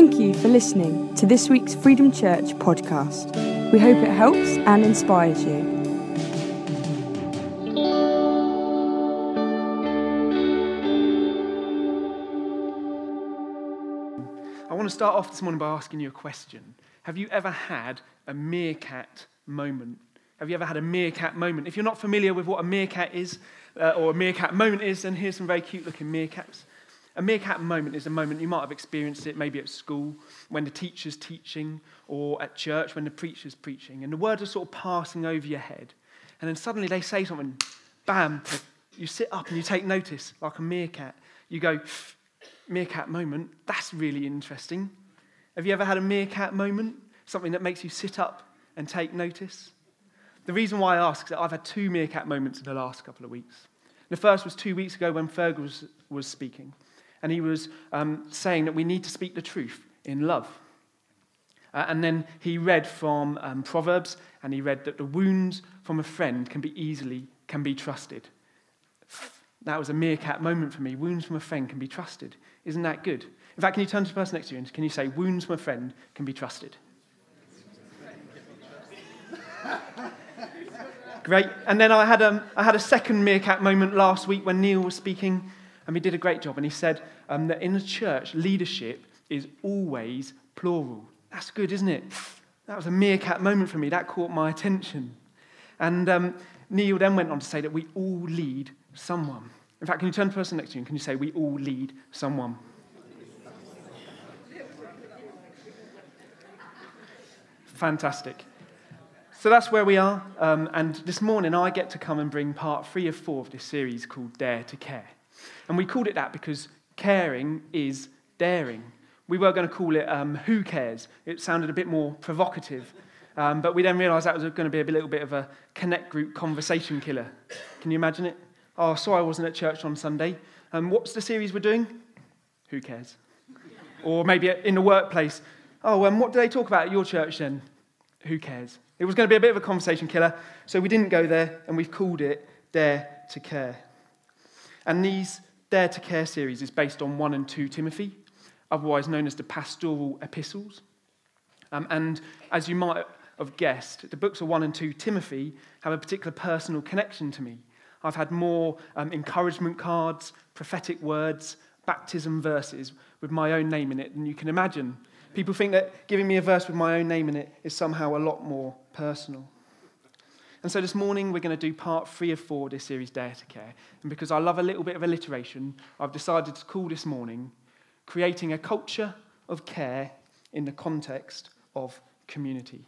Thank you for listening to this week's Freedom Church podcast. We hope it helps and inspires you. I want to start off this morning by asking you a question. Have you ever had a meerkat moment? Have you ever had a meerkat moment? If you're not familiar with what a meerkat is, uh, or a meerkat moment is, then here's some very cute looking meerkats. A meerkat moment is a moment you might have experienced it maybe at school, when the teacher's teaching, or at church when the preacher's preaching, and the words are sort of passing over your head. And then suddenly they say something, bam, you sit up and you take notice, like a meerkat. You go, meerkat moment, that's really interesting. Have you ever had a meerkat moment? Something that makes you sit up and take notice? The reason why I ask is that I've had two meerkat moments in the last couple of weeks. The first was two weeks ago when Fergus was, was speaking, and he was um, saying that we need to speak the truth in love. Uh, and then he read from um, Proverbs, and he read that the wounds from a friend can be easily can be trusted. That was a meerkat moment for me. Wounds from a friend can be trusted. Isn't that good? In fact, can you turn to the person next to you and can you say, Wounds from a friend can be trusted? Great. And then I had, um, I had a second meerkat moment last week when Neil was speaking, and he did a great job. And he said um, that in the church, leadership is always plural. That's good, isn't it? That was a meerkat moment for me. That caught my attention. And um, Neil then went on to say that we all lead someone. In fact, can you turn to the person next to you and can you say, We all lead someone? Fantastic. So that's where we are. Um, and this morning, I get to come and bring part three of four of this series called Dare to Care. And we called it that because caring is daring. We were going to call it um, Who Cares? It sounded a bit more provocative. Um, but we then realised that was going to be a little bit of a connect group conversation killer. Can you imagine it? Oh, sorry I wasn't at church on Sunday. And um, what's the series we're doing? Who cares? or maybe in the workplace. Oh, and um, what do they talk about at your church then? Who cares? It was going to be a bit of a conversation killer, so we didn't go there, and we've called it Dare to Care. And these Dare to Care series is based on 1 and 2 Timothy, otherwise known as the pastoral epistles. Um, and as you might have guessed, the books of 1 and 2 Timothy have a particular personal connection to me. I've had more um, encouragement cards, prophetic words, baptism verses with my own name in it than you can imagine. People think that giving me a verse with my own name in it is somehow a lot more personal. And so this morning we're going to do part three of four of this series, Dare to Care. And because I love a little bit of alliteration, I've decided to call this morning Creating a Culture of Care in the Context of Community.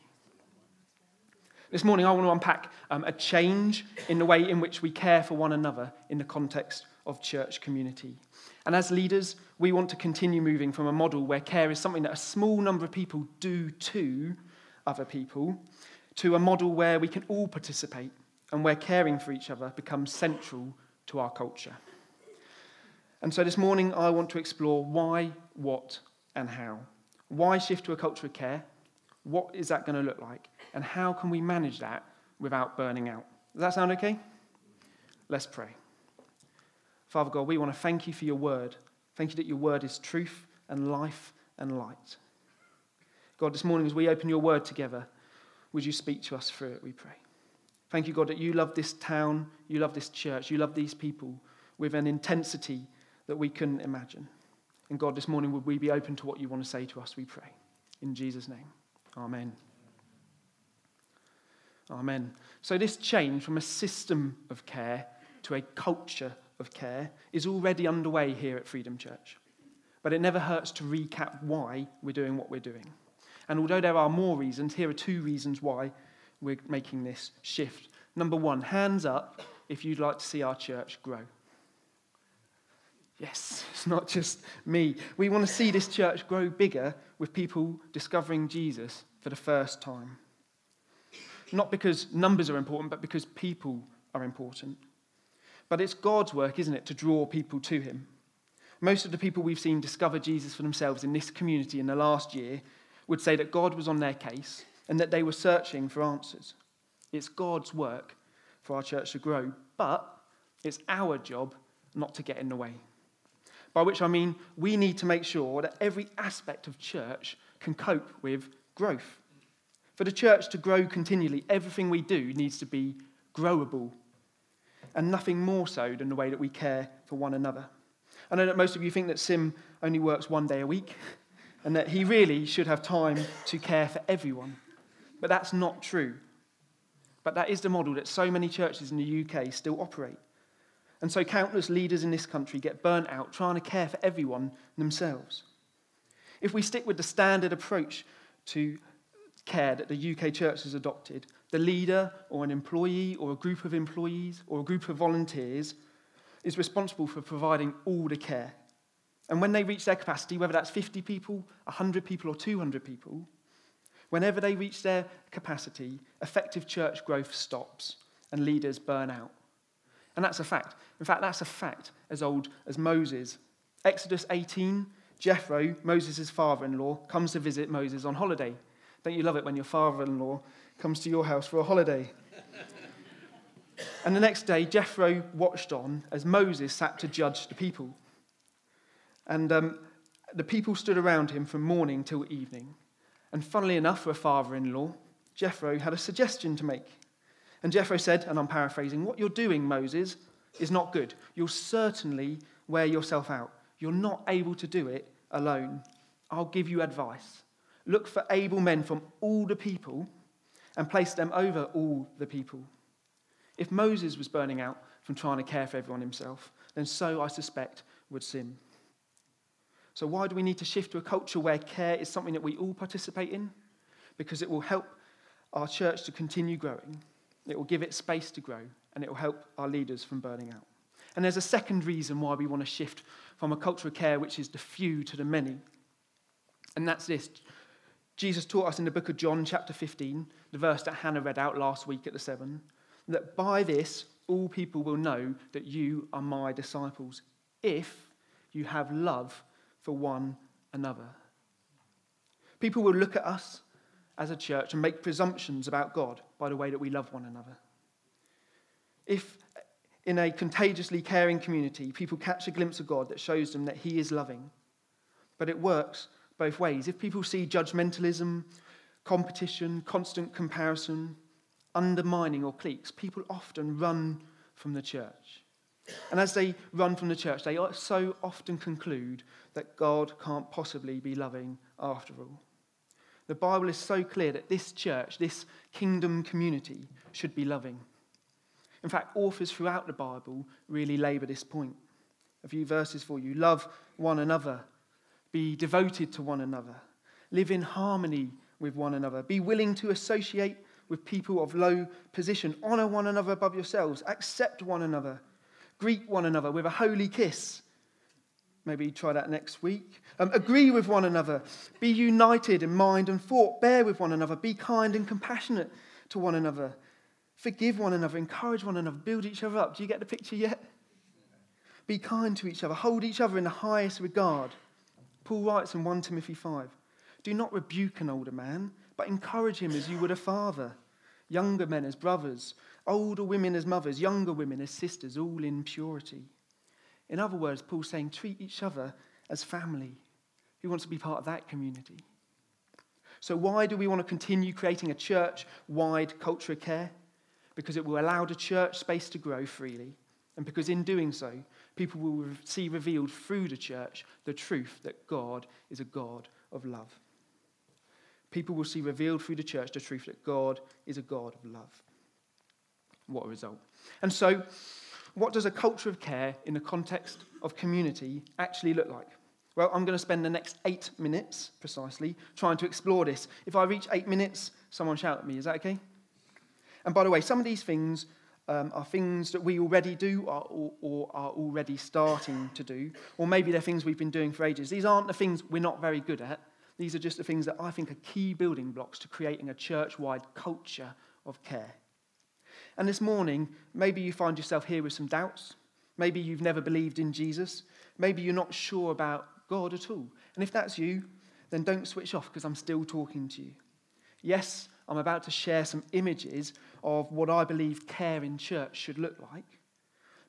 This morning, I want to unpack um, a change in the way in which we care for one another in the context of church community. And as leaders, we want to continue moving from a model where care is something that a small number of people do to other people to a model where we can all participate and where caring for each other becomes central to our culture. And so this morning, I want to explore why, what, and how. Why shift to a culture of care? What is that going to look like? And how can we manage that without burning out? Does that sound okay? Let's pray. Father God, we want to thank you for your word. Thank you that your word is truth and life and light. God, this morning as we open your word together, would you speak to us through it, we pray. Thank you, God, that you love this town, you love this church, you love these people with an intensity that we couldn't imagine. And God, this morning, would we be open to what you want to say to us, we pray. In Jesus' name, amen. Amen. So, this change from a system of care to a culture of care is already underway here at Freedom Church. But it never hurts to recap why we're doing what we're doing. And although there are more reasons, here are two reasons why we're making this shift. Number one, hands up if you'd like to see our church grow. Yes, it's not just me. We want to see this church grow bigger with people discovering Jesus for the first time. Not because numbers are important, but because people are important. But it's God's work, isn't it, to draw people to Him. Most of the people we've seen discover Jesus for themselves in this community in the last year would say that God was on their case and that they were searching for answers. It's God's work for our church to grow, but it's our job not to get in the way. By which I mean we need to make sure that every aspect of church can cope with growth. For the church to grow continually, everything we do needs to be growable, and nothing more so than the way that we care for one another. I know that most of you think that Sim only works one day a week, and that he really should have time to care for everyone. But that's not true. But that is the model that so many churches in the UK still operate. And so countless leaders in this country get burnt out trying to care for everyone themselves. If we stick with the standard approach to care that the UK church has adopted, the leader or an employee or a group of employees or a group of volunteers is responsible for providing all the care. And when they reach their capacity, whether that's 50 people, 100 people, or 200 people, whenever they reach their capacity, effective church growth stops and leaders burn out. And that's a fact. In fact, that's a fact as old as Moses. Exodus 18, Jethro, Moses' father in law, comes to visit Moses on holiday. Don't you love it when your father in law comes to your house for a holiday? and the next day, Jethro watched on as Moses sat to judge the people. And um, the people stood around him from morning till evening. And funnily enough, for a father in law, Jethro had a suggestion to make. And Jethro said, and I'm paraphrasing, What you're doing, Moses, is not good. You'll certainly wear yourself out. You're not able to do it alone. I'll give you advice. Look for able men from all the people and place them over all the people. If Moses was burning out from trying to care for everyone himself, then so I suspect would Sim. So, why do we need to shift to a culture where care is something that we all participate in? Because it will help our church to continue growing, it will give it space to grow, and it will help our leaders from burning out. And there's a second reason why we want to shift from a culture of care, which is the few, to the many. And that's this Jesus taught us in the book of John, chapter 15, the verse that Hannah read out last week at the seven, that by this all people will know that you are my disciples if you have love for one another. People will look at us as a church and make presumptions about God by the way that we love one another. If in a contagiously caring community, people catch a glimpse of God that shows them that He is loving, but it works both ways. If people see judgmentalism, competition, constant comparison, undermining, or cliques, people often run from the church. And as they run from the church, they so often conclude that God can't possibly be loving after all. The Bible is so clear that this church, this kingdom community, should be loving. In fact, authors throughout the Bible really labour this point. A few verses for you. Love one another. Be devoted to one another. Live in harmony with one another. Be willing to associate with people of low position. Honour one another above yourselves. Accept one another. Greet one another with a holy kiss. Maybe try that next week. Um, agree with one another. Be united in mind and thought. Bear with one another. Be kind and compassionate to one another. Forgive one another. Encourage one another. Build each other up. Do you get the picture yet? Be kind to each other. Hold each other in the highest regard. Paul writes in 1 Timothy 5 Do not rebuke an older man, but encourage him as you would a father. Younger men as brothers. Older women as mothers. Younger women as sisters, all in purity. In other words, Paul's saying treat each other as family. Who wants to be part of that community? So, why do we want to continue creating a church wide culture of care? Because it will allow the church space to grow freely, and because in doing so, people will see revealed through the church the truth that God is a God of love. People will see revealed through the church the truth that God is a God of love. What a result. And so, what does a culture of care in the context of community actually look like? Well, I'm going to spend the next eight minutes precisely trying to explore this. If I reach eight minutes, someone shout at me. Is that okay? And by the way, some of these things um, are things that we already do or, or, are already starting to do, or maybe they're things we've been doing for ages. These aren't the things we're not very good at. These are just the things that I think are key building blocks to creating a church wide culture of care. And this morning, maybe you find yourself here with some doubts. Maybe you've never believed in Jesus. Maybe you're not sure about God at all. And if that's you, then don't switch off because I'm still talking to you. Yes, I'm about to share some images of what I believe care in church should look like.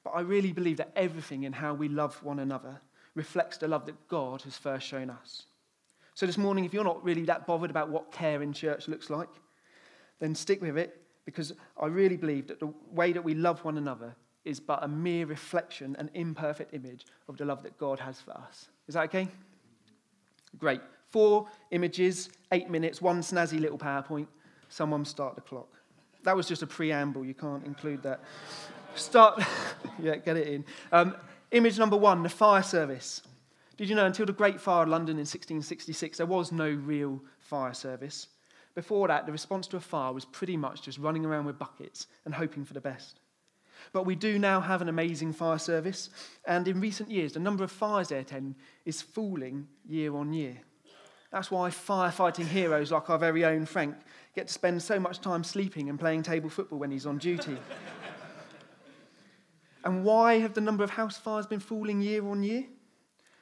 But I really believe that everything in how we love one another reflects the love that God has first shown us. So this morning, if you're not really that bothered about what care in church looks like, then stick with it because I really believe that the way that we love one another is but a mere reflection, an imperfect image of the love that God has for us. Is that okay? Great. Four images, eight minutes, one snazzy little PowerPoint. Someone start the clock. That was just a preamble. You can't include that. Start. yeah, get it in. Um, image number one the fire service. Did you know until the Great Fire of London in 1666, there was no real fire service? Before that, the response to a fire was pretty much just running around with buckets and hoping for the best. But we do now have an amazing fire service, and in recent years, the number of fires they attend is falling year on year. That's why firefighting heroes like our very own Frank get to spend so much time sleeping and playing table football when he's on duty. and why have the number of house fires been falling year on year?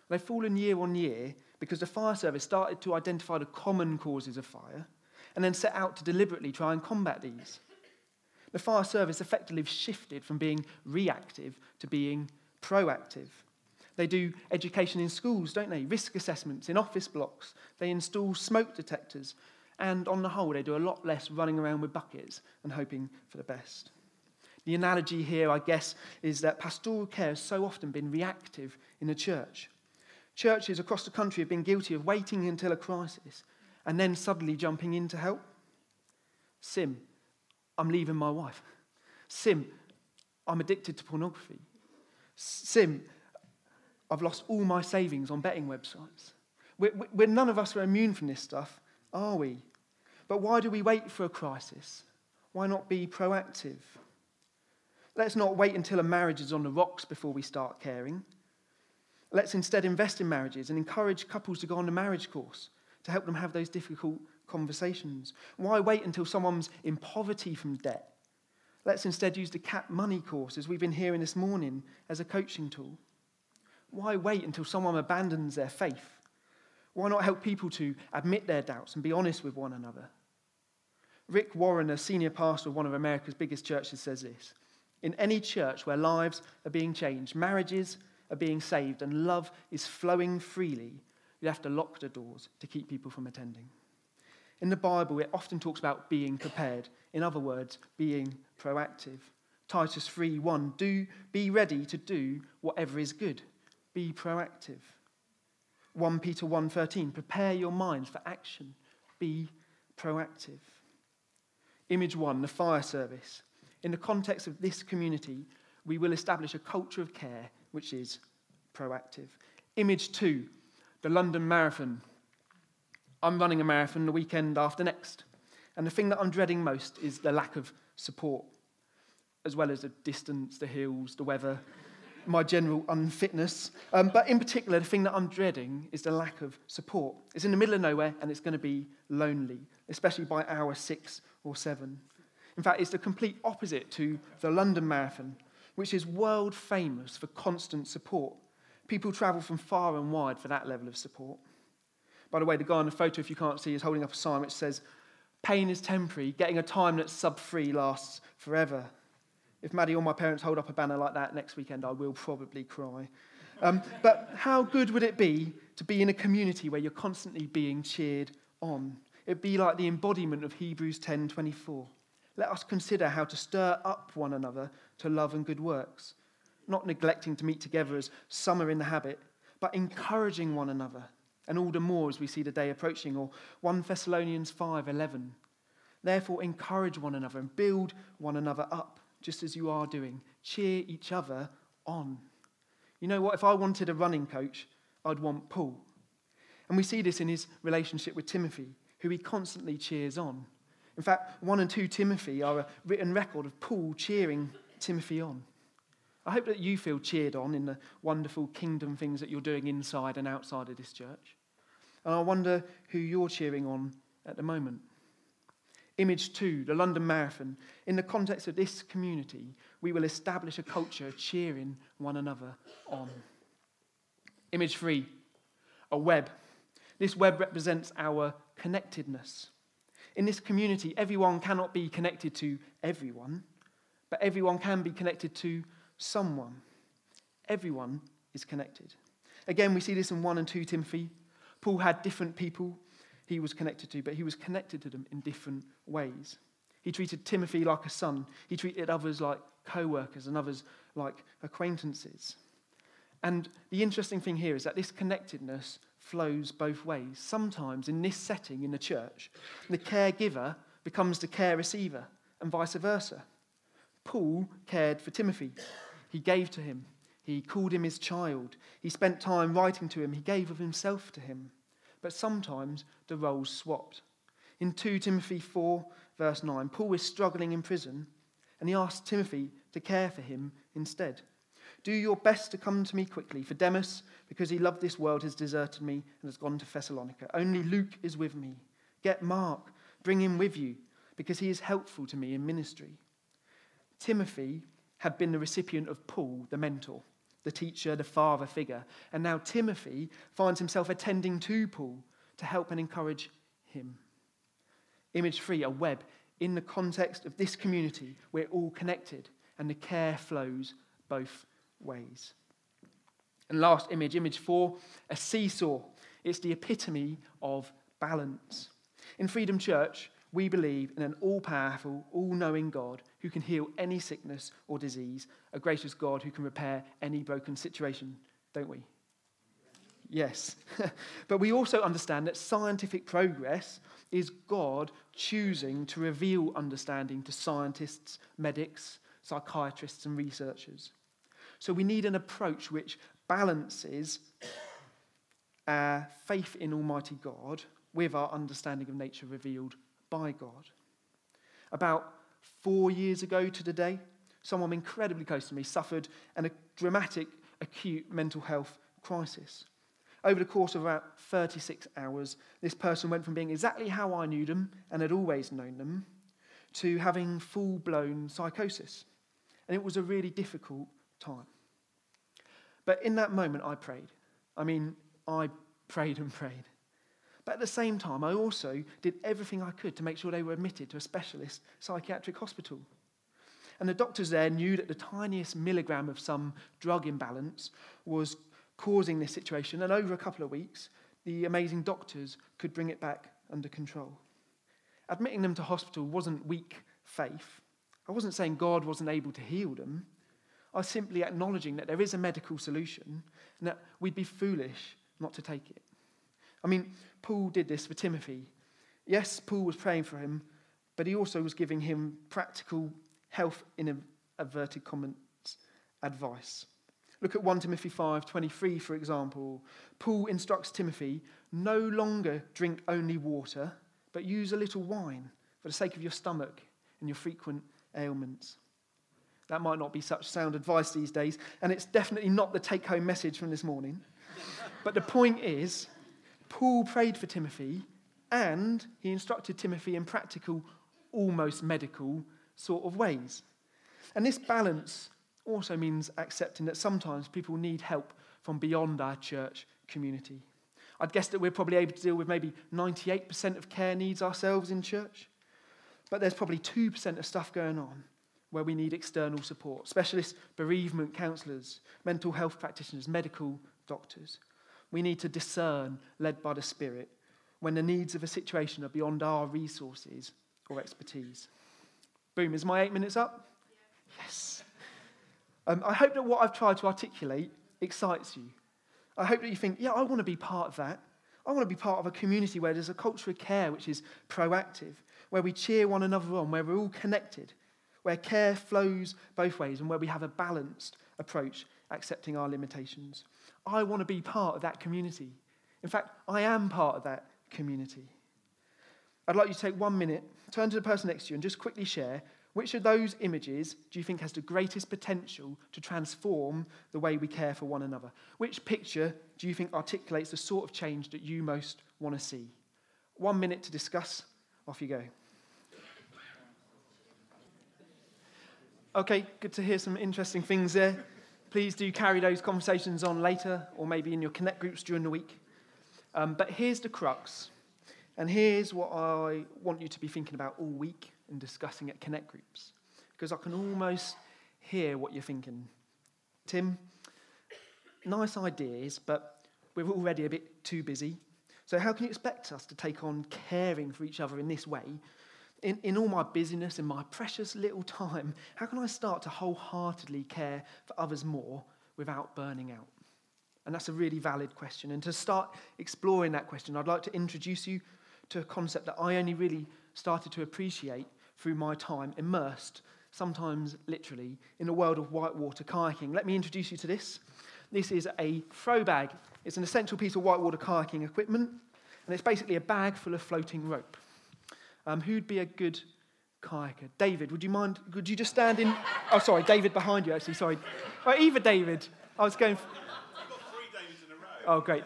They've fallen year on year because the fire service started to identify the common causes of fire and then set out to deliberately try and combat these. The fire service effectively shifted from being reactive to being proactive. They do education in schools, don't they? Risk assessments in office blocks. They install smoke detectors. And on the whole, they do a lot less running around with buckets and hoping for the best. The analogy here, I guess, is that pastoral care has so often been reactive in the church. Churches across the country have been guilty of waiting until a crisis and then suddenly jumping in to help. Sim, I'm leaving my wife. Sim, I'm addicted to pornography. Sim, I've lost all my savings on betting websites. We're, we're, none of us are immune from this stuff, are we? But why do we wait for a crisis? Why not be proactive? Let's not wait until a marriage is on the rocks before we start caring. Let's instead invest in marriages and encourage couples to go on the marriage course to help them have those difficult conversations? Why wait until someone's in poverty from debt? Let's instead use the CAP money course, as we've been hearing this morning, as a coaching tool. Why wait until someone abandons their faith? Why not help people to admit their doubts and be honest with one another? Rick Warren, a senior pastor of one of America's biggest churches, says this In any church where lives are being changed, marriages are being saved, and love is flowing freely, you have to lock the doors to keep people from attending. In the Bible, it often talks about being prepared. In other words, being proactive. Titus 3 1 do, Be ready to do whatever is good. Be proactive. 1 Peter 1:13 Prepare your minds for action. Be proactive. Image 1 the fire service. In the context of this community, we will establish a culture of care which is proactive. Image 2 the London Marathon. I'm running a marathon the weekend after next. And the thing that I'm dreading most is the lack of support, as well as the distance, the hills, the weather, my general unfitness. Um, but in particular, the thing that I'm dreading is the lack of support. It's in the middle of nowhere and it's going to be lonely, especially by hour six or seven. In fact, it's the complete opposite to the London Marathon, which is world famous for constant support. People travel from far and wide for that level of support. By the way, the guy on the photo, if you can't see, is holding up a sign which says, Pain is temporary, getting a time that's sub free lasts forever. If Maddie or my parents hold up a banner like that next weekend, I will probably cry. Um, but how good would it be to be in a community where you're constantly being cheered on? It'd be like the embodiment of Hebrews 10:24. Let us consider how to stir up one another to love and good works, not neglecting to meet together as some are in the habit, but encouraging one another, and all the more as we see the day approaching. Or 1 Thessalonians 5:11. Therefore, encourage one another and build one another up, just as you are doing. Cheer each other on. You know what? If I wanted a running coach, I'd want Paul. And we see this in his relationship with Timothy, who he constantly cheers on. In fact, 1 and 2 Timothy are a written record of Paul cheering Timothy on. I hope that you feel cheered on in the wonderful kingdom things that you're doing inside and outside of this church. And I wonder who you're cheering on at the moment. Image two, the London Marathon. In the context of this community, we will establish a culture cheering one another on. Image three, a web. This web represents our connectedness. In this community, everyone cannot be connected to everyone, but everyone can be connected to someone. Everyone is connected. Again, we see this in 1 and 2 Timothy. Paul had different people he was connected to, but he was connected to them in different ways. He treated Timothy like a son, he treated others like co workers and others like acquaintances. And the interesting thing here is that this connectedness flows both ways. Sometimes in this setting in the church, the caregiver becomes the care receiver, and vice versa. Paul cared for Timothy, he gave to him, he called him his child, he spent time writing to him, he gave of himself to him. But sometimes the roles swapped. In 2 Timothy 4, verse 9, Paul is struggling in prison, and he asks Timothy to care for him instead. Do your best to come to me quickly, for Demas, because he loved this world, has deserted me and has gone to Thessalonica. Only Luke is with me. Get Mark, bring him with you, because he is helpful to me in ministry. Timothy had been the recipient of Paul, the mentor, the teacher, the father figure, and now Timothy finds himself attending to Paul to help and encourage him. Image three, a web. In the context of this community, we're all connected, and the care flows both ways. And last image, image four, a seesaw. It's the epitome of balance. In Freedom Church, we believe in an all powerful, all knowing God who can heal any sickness or disease, a gracious God who can repair any broken situation, don't we? Yes. but we also understand that scientific progress is God choosing to reveal understanding to scientists, medics, psychiatrists, and researchers. So we need an approach which balances our faith in Almighty God with our understanding of nature revealed by God. About four years ago to the day, someone incredibly close to me suffered an, a dramatic acute mental health crisis. Over the course of about 36 hours, this person went from being exactly how I knew them and had always known them to having full blown psychosis. And it was a really difficult time. But in that moment, I prayed. I mean, I prayed and prayed. But at the same time, I also did everything I could to make sure they were admitted to a specialist psychiatric hospital. And the doctors there knew that the tiniest milligram of some drug imbalance was causing this situation. And over a couple of weeks, the amazing doctors could bring it back under control. Admitting them to hospital wasn't weak faith. I wasn't saying God wasn't able to heal them I was simply acknowledging that there is a medical solution and that we'd be foolish not to take it. I mean, Paul did this for Timothy. Yes, Paul was praying for him, but he also was giving him practical health in averted comments advice. Look at 1 Timothy 5:23 for example. Paul instructs Timothy, "No longer drink only water, but use a little wine for the sake of your stomach and your frequent ailments." That might not be such sound advice these days, and it's definitely not the take home message from this morning. but the point is, Paul prayed for Timothy and he instructed Timothy in practical, almost medical sort of ways. And this balance also means accepting that sometimes people need help from beyond our church community. I'd guess that we're probably able to deal with maybe 98% of care needs ourselves in church, but there's probably 2% of stuff going on where we need external support specialists, bereavement counsellors, mental health practitioners, medical doctors. We need to discern, led by the Spirit, when the needs of a situation are beyond our resources or expertise. Boom, is my eight minutes up? Yes. Um, I hope that what I've tried to articulate excites you. I hope that you think, yeah, I want to be part of that. I want to be part of a community where there's a culture of care which is proactive, where we cheer one another on, where we're all connected, where care flows both ways and where we have a balanced approach, accepting our limitations. I want to be part of that community. In fact, I am part of that community. I'd like you to take one minute, turn to the person next to you, and just quickly share which of those images do you think has the greatest potential to transform the way we care for one another? Which picture do you think articulates the sort of change that you most want to see? One minute to discuss. Off you go. Okay, good to hear some interesting things there. Please do carry those conversations on later or maybe in your connect groups during the week. Um, but here's the crux. And here's what I want you to be thinking about all week and discussing at connect groups. Because I can almost hear what you're thinking. Tim, nice ideas, but we're already a bit too busy. So, how can you expect us to take on caring for each other in this way? In, in all my busyness, in my precious little time, how can I start to wholeheartedly care for others more without burning out? And that's a really valid question. And to start exploring that question, I'd like to introduce you to a concept that I only really started to appreciate through my time immersed, sometimes literally, in a world of whitewater kayaking. Let me introduce you to this. This is a throw bag. It's an essential piece of whitewater kayaking equipment, and it's basically a bag full of floating rope. Um, who'd be a good kayaker? David, would you mind? Would you just stand in? Oh, sorry, David behind you, actually, sorry. Or either David. I was going. For... Oh, great.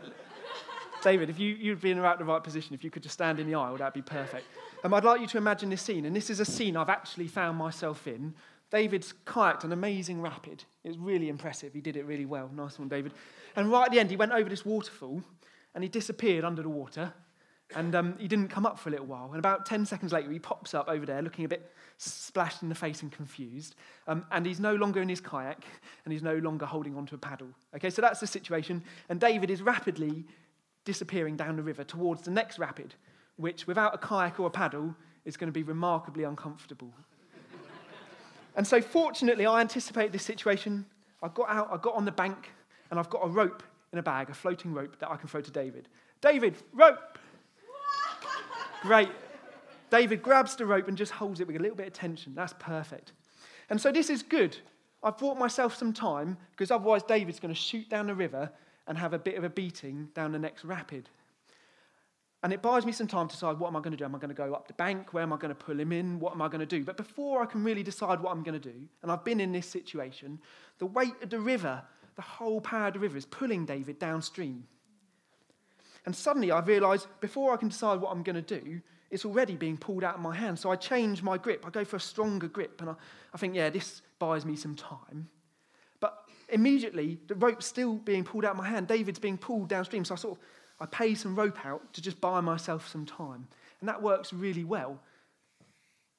David, if you, you'd be in about the right position, if you could just stand in the aisle, that'd be perfect. Um, I'd like you to imagine this scene, and this is a scene I've actually found myself in. David's kayaked an amazing rapid. It was really impressive. He did it really well. Nice one, David. And right at the end, he went over this waterfall and he disappeared under the water. And um, he didn't come up for a little while. And about 10 seconds later, he pops up over there looking a bit splashed in the face and confused. Um, and he's no longer in his kayak and he's no longer holding onto a paddle. Okay, so that's the situation. And David is rapidly disappearing down the river towards the next rapid, which without a kayak or a paddle is going to be remarkably uncomfortable. and so, fortunately, I anticipated this situation. I got out, I got on the bank, and I've got a rope in a bag, a floating rope that I can throw to David. David, rope! Great. David grabs the rope and just holds it with a little bit of tension. That's perfect. And so this is good. I've bought myself some time because otherwise David's going to shoot down the river and have a bit of a beating down the next rapid. And it buys me some time to decide what am I going to do? Am I going to go up the bank? Where am I going to pull him in? What am I going to do? But before I can really decide what I'm going to do, and I've been in this situation, the weight of the river, the whole power of the river is pulling David downstream. And suddenly I realize before I can decide what I'm going to do, it's already being pulled out of my hand. So I change my grip. I go for a stronger grip. And I, I think, yeah, this buys me some time. But immediately, the rope's still being pulled out of my hand. David's being pulled downstream. So I sort of I pay some rope out to just buy myself some time. And that works really well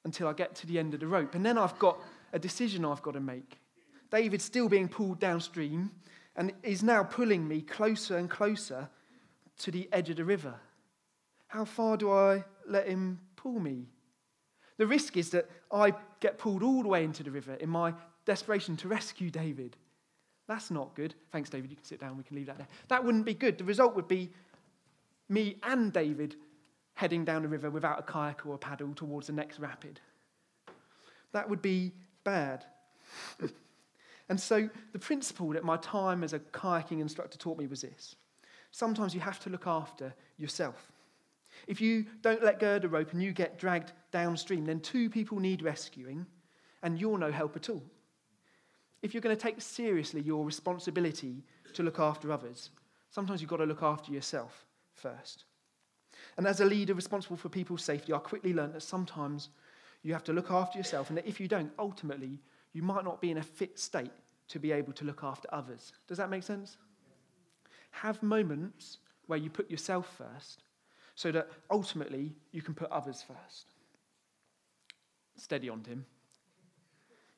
until I get to the end of the rope. And then I've got a decision I've got to make. David's still being pulled downstream and is now pulling me closer and closer to the edge of the river. How far do I let him pull me? The risk is that I get pulled all the way into the river in my desperation to rescue David. That's not good. Thanks, David. You can sit down. We can leave that there. That wouldn't be good. The result would be me and David heading down the river without a kayak or a paddle towards the next rapid. That would be bad. and so, the principle that my time as a kayaking instructor taught me was this sometimes you have to look after yourself. If you don't let go of the rope and you get dragged downstream, then two people need rescuing, and you're no help at all. If you're going to take seriously your responsibility to look after others, sometimes you've got to look after yourself first. And as a leader responsible for people's safety, I quickly learned that sometimes you have to look after yourself, and that if you don't, ultimately, you might not be in a fit state to be able to look after others. Does that make sense? Have moments where you put yourself first so that ultimately you can put others first. Steady on, Tim.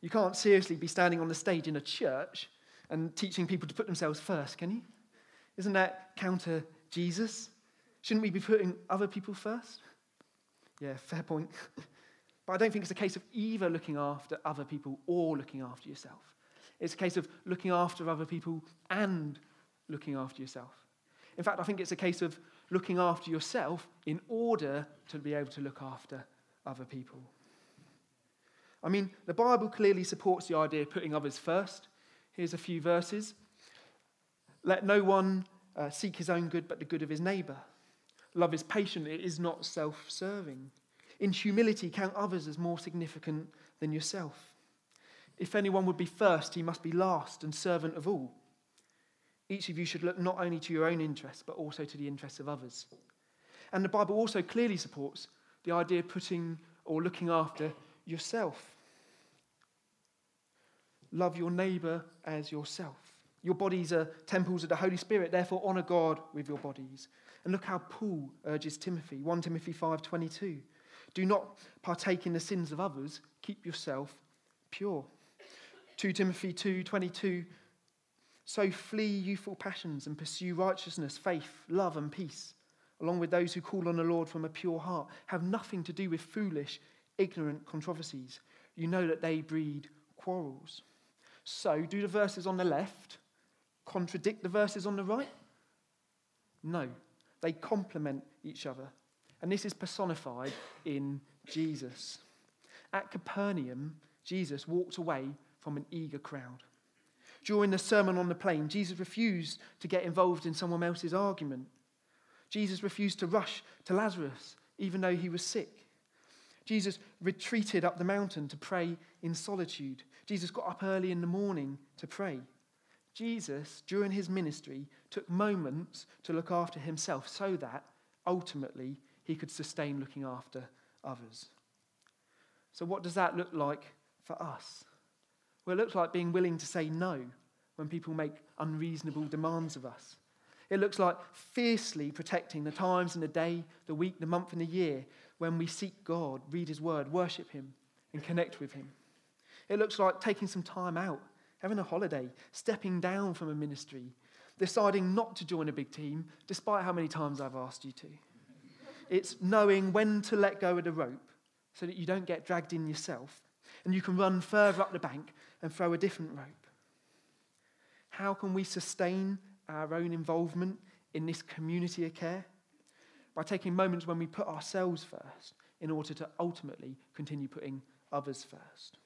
You can't seriously be standing on the stage in a church and teaching people to put themselves first, can you? Isn't that counter Jesus? Shouldn't we be putting other people first? Yeah, fair point. but I don't think it's a case of either looking after other people or looking after yourself. It's a case of looking after other people and looking after yourself. In fact, I think it's a case of looking after yourself in order to be able to look after other people. I mean, the Bible clearly supports the idea of putting others first. Here's a few verses. Let no one uh, seek his own good, but the good of his neighbor. Love is patient, it is not self serving. In humility, count others as more significant than yourself. If anyone would be first, he must be last and servant of all. Each of you should look not only to your own interests, but also to the interests of others. And the Bible also clearly supports the idea of putting or looking after yourself. Love your neighbor as yourself. Your bodies are temples of the Holy Spirit, therefore honor God with your bodies. And look how Paul urges Timothy, 1 Timothy 5:22. Do not partake in the sins of others, keep yourself pure. 2 Timothy 2:22 So flee youthful passions and pursue righteousness, faith, love, and peace, along with those who call on the Lord from a pure heart. Have nothing to do with foolish, ignorant controversies. You know that they breed quarrels. So, do the verses on the left contradict the verses on the right? No, they complement each other. And this is personified in Jesus. At Capernaum, Jesus walked away from an eager crowd. During the Sermon on the Plain, Jesus refused to get involved in someone else's argument. Jesus refused to rush to Lazarus, even though he was sick. Jesus retreated up the mountain to pray in solitude. Jesus got up early in the morning to pray. Jesus, during his ministry, took moments to look after himself so that ultimately he could sustain looking after others. So, what does that look like for us? Well, it looks like being willing to say no when people make unreasonable demands of us. It looks like fiercely protecting the times and the day, the week, the month, and the year when we seek God, read His Word, worship Him, and connect with Him. It looks like taking some time out, having a holiday, stepping down from a ministry, deciding not to join a big team, despite how many times I've asked you to. It's knowing when to let go of the rope so that you don't get dragged in yourself and you can run further up the bank and throw a different rope. How can we sustain our own involvement in this community of care? By taking moments when we put ourselves first in order to ultimately continue putting others first.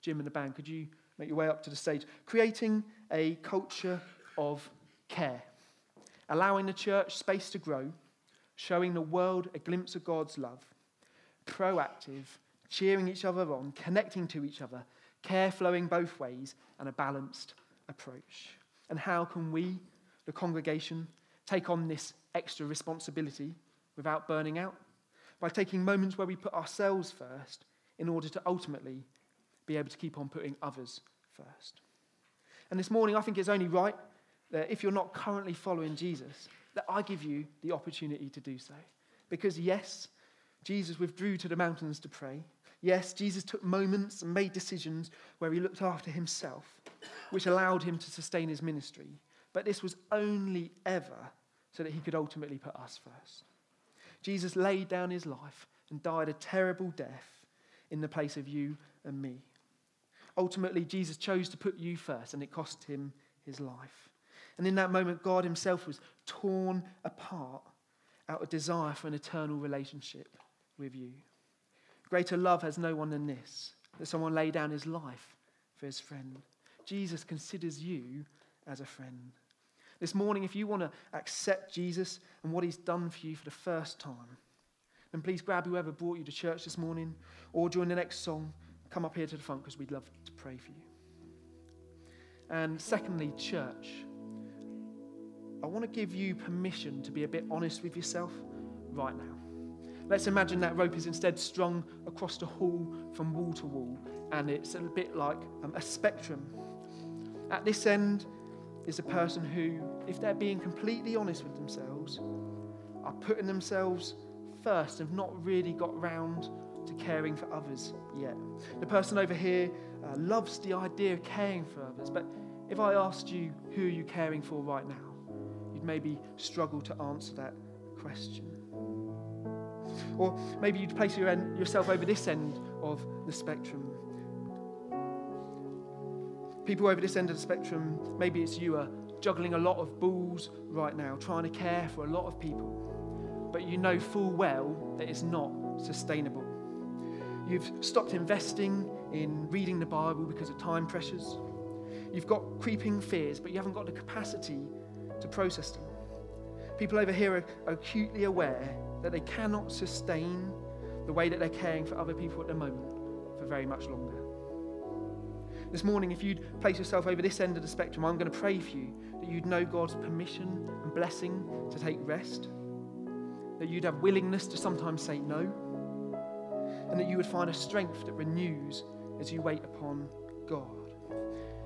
Jim and the band, could you make your way up to the stage? Creating a culture of care, allowing the church space to grow, showing the world a glimpse of God's love, proactive, cheering each other on, connecting to each other, care flowing both ways, and a balanced approach. And how can we, the congregation, take on this extra responsibility without burning out? By taking moments where we put ourselves first in order to ultimately be able to keep on putting others first. And this morning, I think it's only right that if you're not currently following Jesus, that I give you the opportunity to do so. Because, yes, Jesus withdrew to the mountains to pray. Yes, Jesus took moments and made decisions where he looked after himself, which allowed him to sustain his ministry. But this was only ever so that he could ultimately put us first. Jesus laid down his life and died a terrible death in the place of you and me. Ultimately, Jesus chose to put you first, and it cost him his life. And in that moment, God himself was torn apart out of desire for an eternal relationship with you. Greater love has no one than this that someone lay down his life for his friend. Jesus considers you as a friend. This morning, if you want to accept Jesus and what he's done for you for the first time, then please grab whoever brought you to church this morning or during the next song, come up here to the front because we'd love to pray for you. And secondly, church, I want to give you permission to be a bit honest with yourself right now. Let's imagine that rope is instead strung across the hall from wall to wall, and it's a bit like um, a spectrum. At this end is a person who, if they're being completely honest with themselves, are putting themselves first and have not really got round to caring for others yet. The person over here uh, loves the idea of caring for others, but if I asked you, who are you caring for right now? You'd maybe struggle to answer that question. Or maybe you'd place your yourself over this end of the spectrum. People over this end of the spectrum, maybe it's you, are juggling a lot of balls right now, trying to care for a lot of people. But you know full well that it's not sustainable. You've stopped investing in reading the Bible because of time pressures. You've got creeping fears, but you haven't got the capacity to process them. People over here are acutely aware that they cannot sustain the way that they're caring for other people at the moment for very much longer. This morning, if you'd place yourself over this end of the spectrum, I'm going to pray for you that you'd know God's permission and blessing to take rest, that you'd have willingness to sometimes say no, and that you would find a strength that renews as you wait upon God.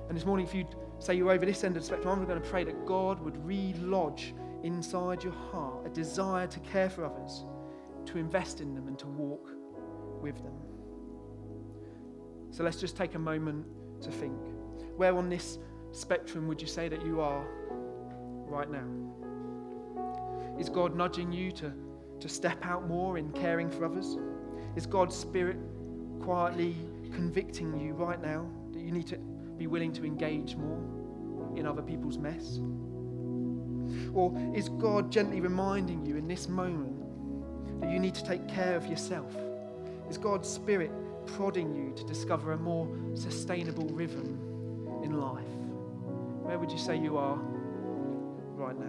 And this morning, if you'd say you're over this end of the spectrum, I'm going to pray that God would re lodge inside your heart a desire to care for others, to invest in them, and to walk with them. So let's just take a moment to think. Where on this spectrum would you say that you are right now? Is God nudging you to, to step out more in caring for others? Is God's Spirit quietly convicting you right now that you need to be willing to engage more in other people's mess? Or is God gently reminding you in this moment that you need to take care of yourself? Is God's Spirit prodding you to discover a more sustainable rhythm in life? Where would you say you are right now?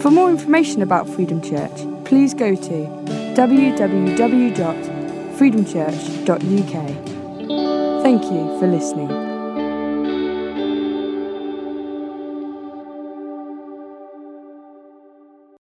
For more information about Freedom Church, please go to www.freedomchurch.uk. Thank you for listening.